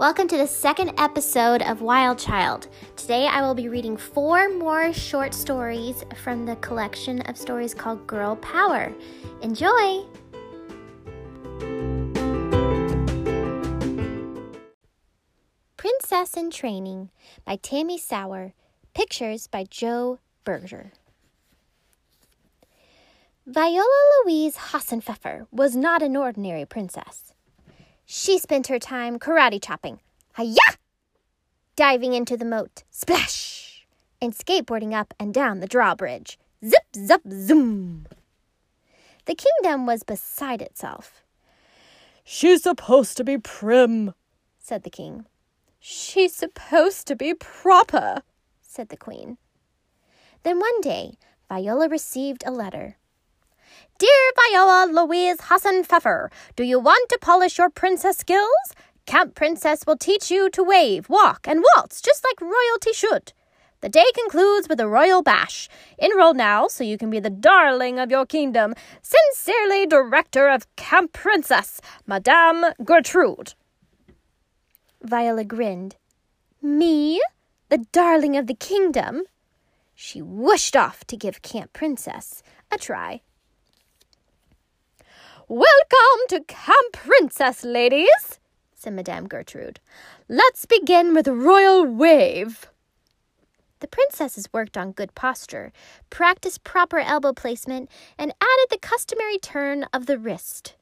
Welcome to the second episode of Wild Child. Today I will be reading four more short stories from the collection of stories called Girl Power. Enjoy! Princess in Training by Tammi Sauer. Pictures by Joe Berger. Viola Louise Hassenpfeffer was not an ordinary princess. She spent her time karate chopping, hiya, diving into the moat, splash, and skateboarding up and down the drawbridge, zip, zap, zoom. The kingdom was beside itself. She's supposed to be prim, said the king. She's supposed to be proper, said the queen. Then one day, Viola received a letter. Dear Viola Louise Hassenpfeffer, do you want to polish your princess skills? Camp Princess will teach you to wave, walk, and waltz just like royalty should. The day concludes with a royal bash. Enroll now so you can be the darling of your kingdom. Sincerely, Director of Camp Princess, Madame Gertrude. Viola grinned. Me? The darling of the kingdom? She whooshed off to give Camp Princess a try. Welcome to Camp Princess, ladies, said Madame Gertrude. Let's begin with Royal Wave. The princesses worked on good posture, practiced proper elbow placement, and added the customary turn of the wrist.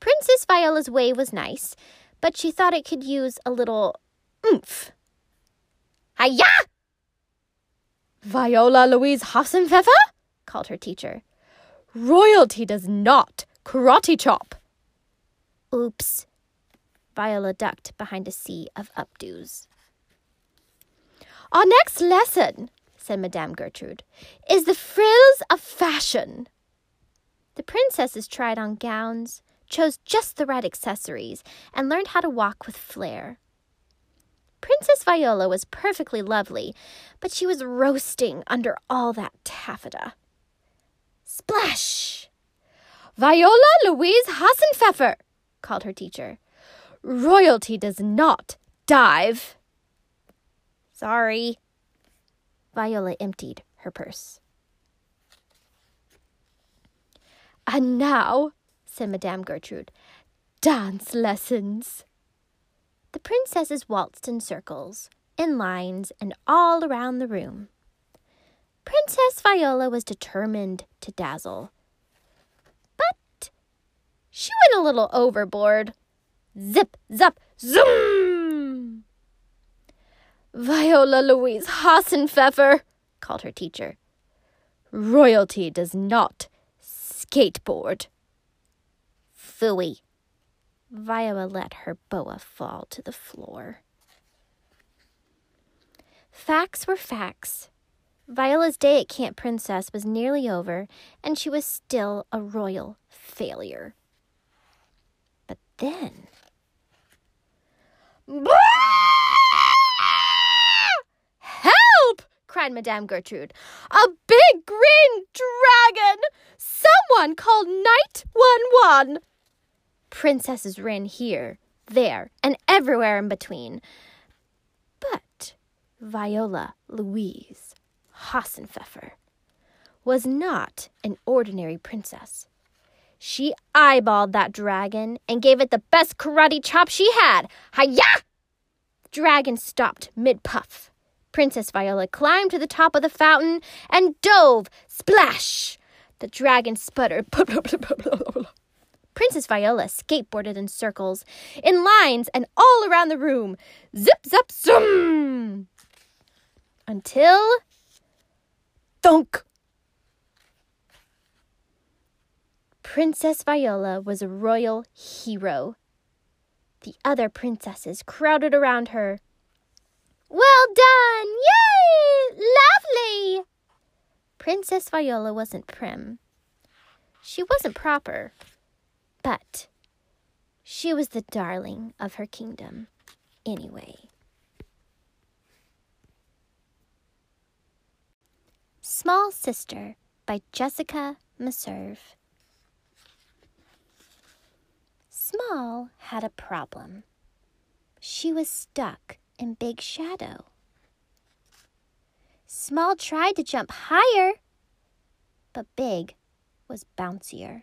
Princess Viola's wave was nice, but she thought it could use a little oomph. Hiya! Viola Louise Hassenpfeffer? called her teacher. Royalty does not Karate chop! Oops. Viola ducked behind a sea of updos. Our next lesson, said Madame Gertrude, is the frills of fashion. The princesses tried on gowns, chose just the right accessories, and learned how to walk with flair. Princess Viola was perfectly lovely, but she was roasting under all that taffeta. Splash! Viola Louise Hassenpfeffer, called her teacher. Royalty does not dive. Sorry. Viola emptied her purse. And now, said Madame Gertrude, dance lessons. The princesses waltzed in circles, in lines, and all around the room. Princess Viola was determined to dazzle. She went a little overboard. Zip, zap, zoom! Viola Louise Hassenpfeffer, called her teacher. Royalty does not skateboard. Phooey. Viola let her boa fall to the floor. Facts were facts. Viola's day at Camp Princess was nearly over, and she was still a royal failure then? Help! cried Madame Gertrude. A big green dragon! Someone called Knight One One. Princesses ran here, there, and everywhere in between. But Viola Louise Hassenpfeffer was not an ordinary princess. She eyeballed that dragon and gave it the best karate chop she had. Hiya! Dragon stopped mid puff. Princess Viola climbed to the top of the fountain and dove. Splash! The dragon sputtered. Princess Viola skateboarded in circles, in lines, and all around the room. Zip, zap, zoom! Until. Thunk! Princess Viola was a royal hero. The other princesses crowded around her. Well done! Yay! Lovely! Princess Viola wasn't prim. She wasn't proper. But she was the darling of her kingdom anyway. Small Sister by Jessica Meserve. Small had a problem. She was stuck in Big Shadow. Small tried to jump higher, but Big was bouncier.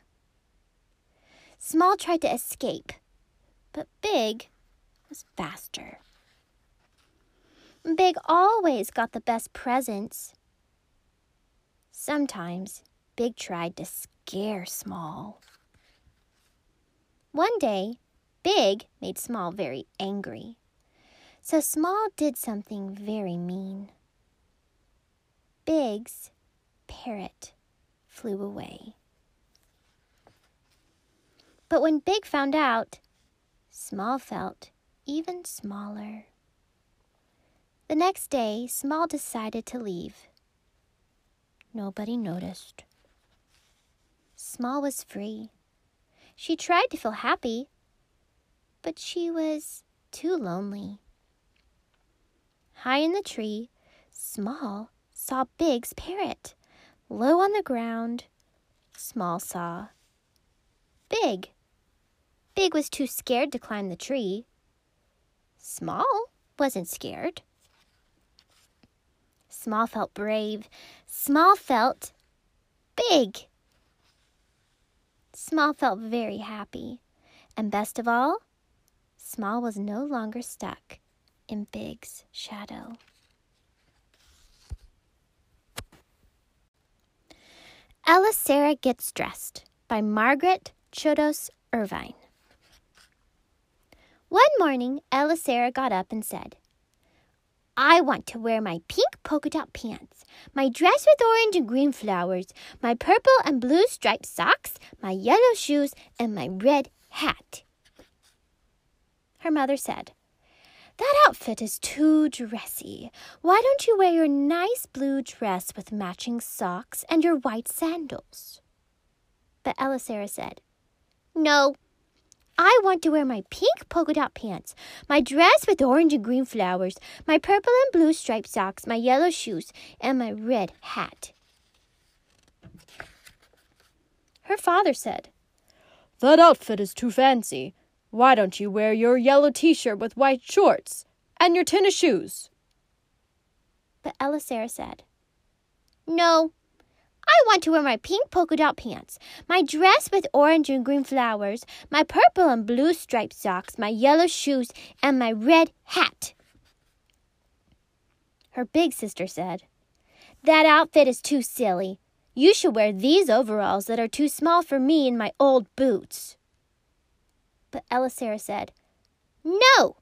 Small tried to escape, but Big was faster. Big always got the best presents. Sometimes Big tried to scare Small. One day, Big made Small very angry. So Small did something very mean. Big's parrot flew away. But when Big found out, Small felt even smaller. The next day, Small decided to leave. Nobody noticed. Small was free. She tried to feel happy, but she was too lonely. High in the tree, Small saw Big's parrot. Low on the ground, Small saw Big. Big was too scared to climb the tree. Small wasn't scared. Small felt brave. Small felt big. Small felt very happy. And best of all, Small was no longer stuck in Big's shadow. Ella Sarah Gets Dressed by Margaret Chodos Irvine. One morning, Ella Sarah got up and said, I want to wear my pink polka dot pants, my dress with orange and green flowers, my purple and blue striped socks, my yellow shoes, and my red hat. Her mother said, That outfit is too dressy. Why don't you wear your nice blue dress with matching socks and your white sandals? But Ella Sarah said, No, I want to wear my pink polka dot pants, my dress with orange and green flowers, my purple and blue striped socks, my yellow shoes, and my red hat. Her father said, That outfit is too fancy. Why don't you wear your yellow t shirt with white shorts and your tennis shoes? But Ella Sarah said, No, I want to wear my pink polka dot pants, my dress with orange and green flowers, my purple and blue striped socks, my yellow shoes, and my red hat. Her big sister said, That outfit is too silly. You should wear these overalls that are too small for me and my old boots. But Ella said, No!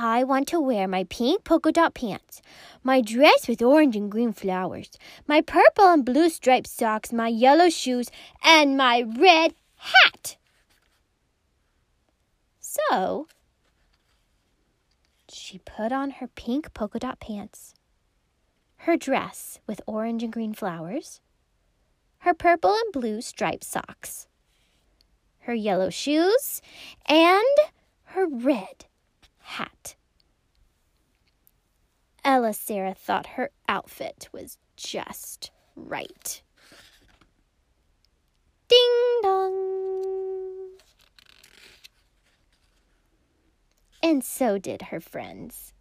I want to wear my pink polka dot pants, my dress with orange and green flowers, my purple and blue striped socks, my yellow shoes, and my red hat. So, she put on her pink polka dot pants, her dress with orange and green flowers, her purple and blue striped socks, her yellow shoes, and her red hat. Ella Sarah thought her outfit was just right. Ding dong! And so did her friends.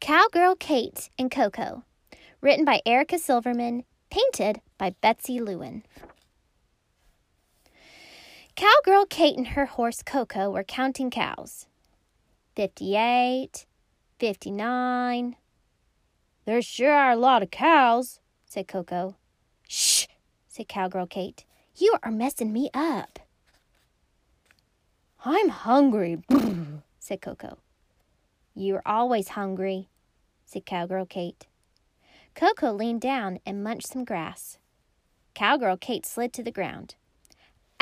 Cowgirl Kate and Cocoa, written by Erica Silverman painted by Betsy Lewin. Cowgirl Kate and her horse Cocoa were counting cows. Fifty-eight, fifty-nine. There sure are a lot of cows, said Cocoa. Shh, said Cowgirl Kate. You are messing me up. I'm hungry, said Cocoa. You're always hungry, said Cowgirl Kate. Cocoa leaned down and munched some grass. Cowgirl Kate slid to the ground.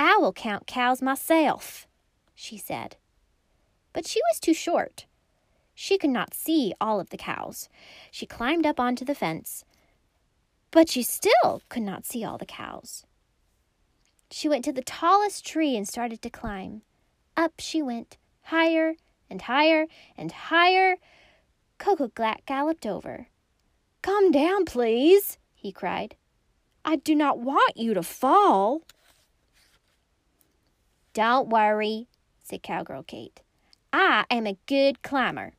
I will count cows myself, she said. But she was too short. She could not see all of the cows. She climbed up onto the fence, but she still could not see all the cows. She went to the tallest tree and started to climb. Up she went, higher and higher and higher. Cocoa galloped over. Come down, please, he cried. I do not want you to fall. Don't worry, said Cowgirl Kate. I am a good climber.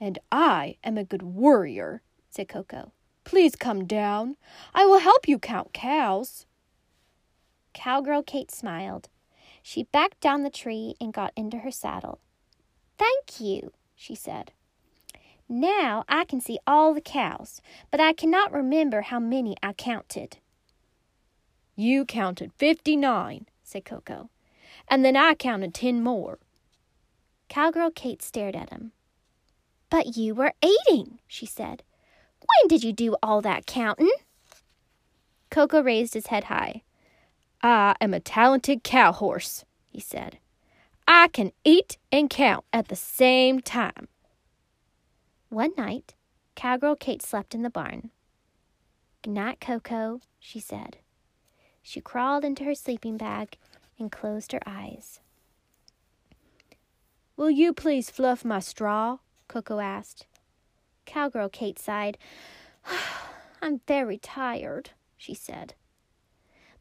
And I am a good warrior, said Cocoa. Please come down. I will help you count cows. Cowgirl Kate smiled. She backed down the tree and got into her saddle. Thank you, she said. Now I can see all the cows, but I cannot remember how many I counted. You counted fifty nine, said Cocoa, and then I counted ten more. Cowgirl Kate stared at him. But you were eating, she said. When did you do all that counting? Cocoa raised his head high. I am a talented cow horse, he said. I can eat and count at the same time. One night, Cowgirl Kate slept in the barn. Good night, Cocoa, she said. She crawled into her sleeping bag and closed her eyes. Will you please fluff my straw? Cocoa asked. Cowgirl Kate sighed. I'm very tired, she said.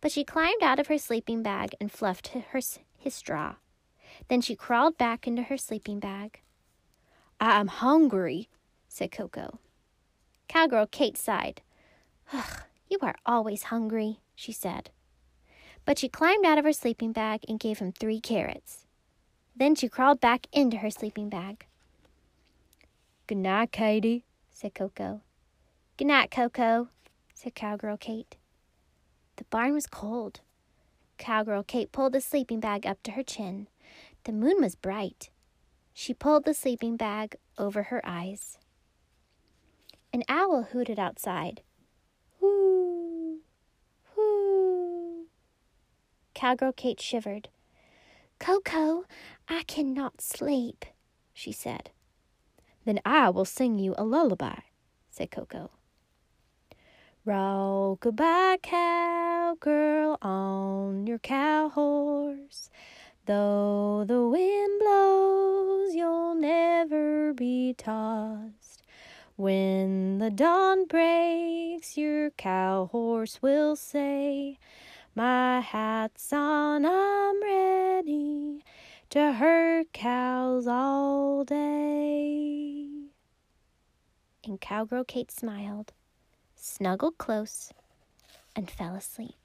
But she climbed out of her sleeping bag and fluffed her, his straw. Then she crawled back into her sleeping bag. I am hungry, said Cocoa. Cowgirl Kate sighed. Ugh, you are always hungry, she said. But she climbed out of her sleeping bag and gave him three carrots. Then she crawled back into her sleeping bag. Good night, Katy, said Cocoa. Good night, Cocoa, said Cowgirl Kate. The barn was cold. Cowgirl Kate pulled the sleeping bag up to her chin. The moon was bright. She pulled the sleeping bag over her eyes. An owl hooted outside. Cowgirl Kate shivered. Cocoa, I cannot sleep, she said. Then I will sing you a lullaby, said Cocoa. Rock-a-bye, cowgirl, on your cow horse. Though the wind blows, you'll never be tossed. When the dawn breaks, your cow horse will say, My hat's on, I'm ready to herd cows all day. And Cowgirl Kate smiled, snuggled close, and fell asleep.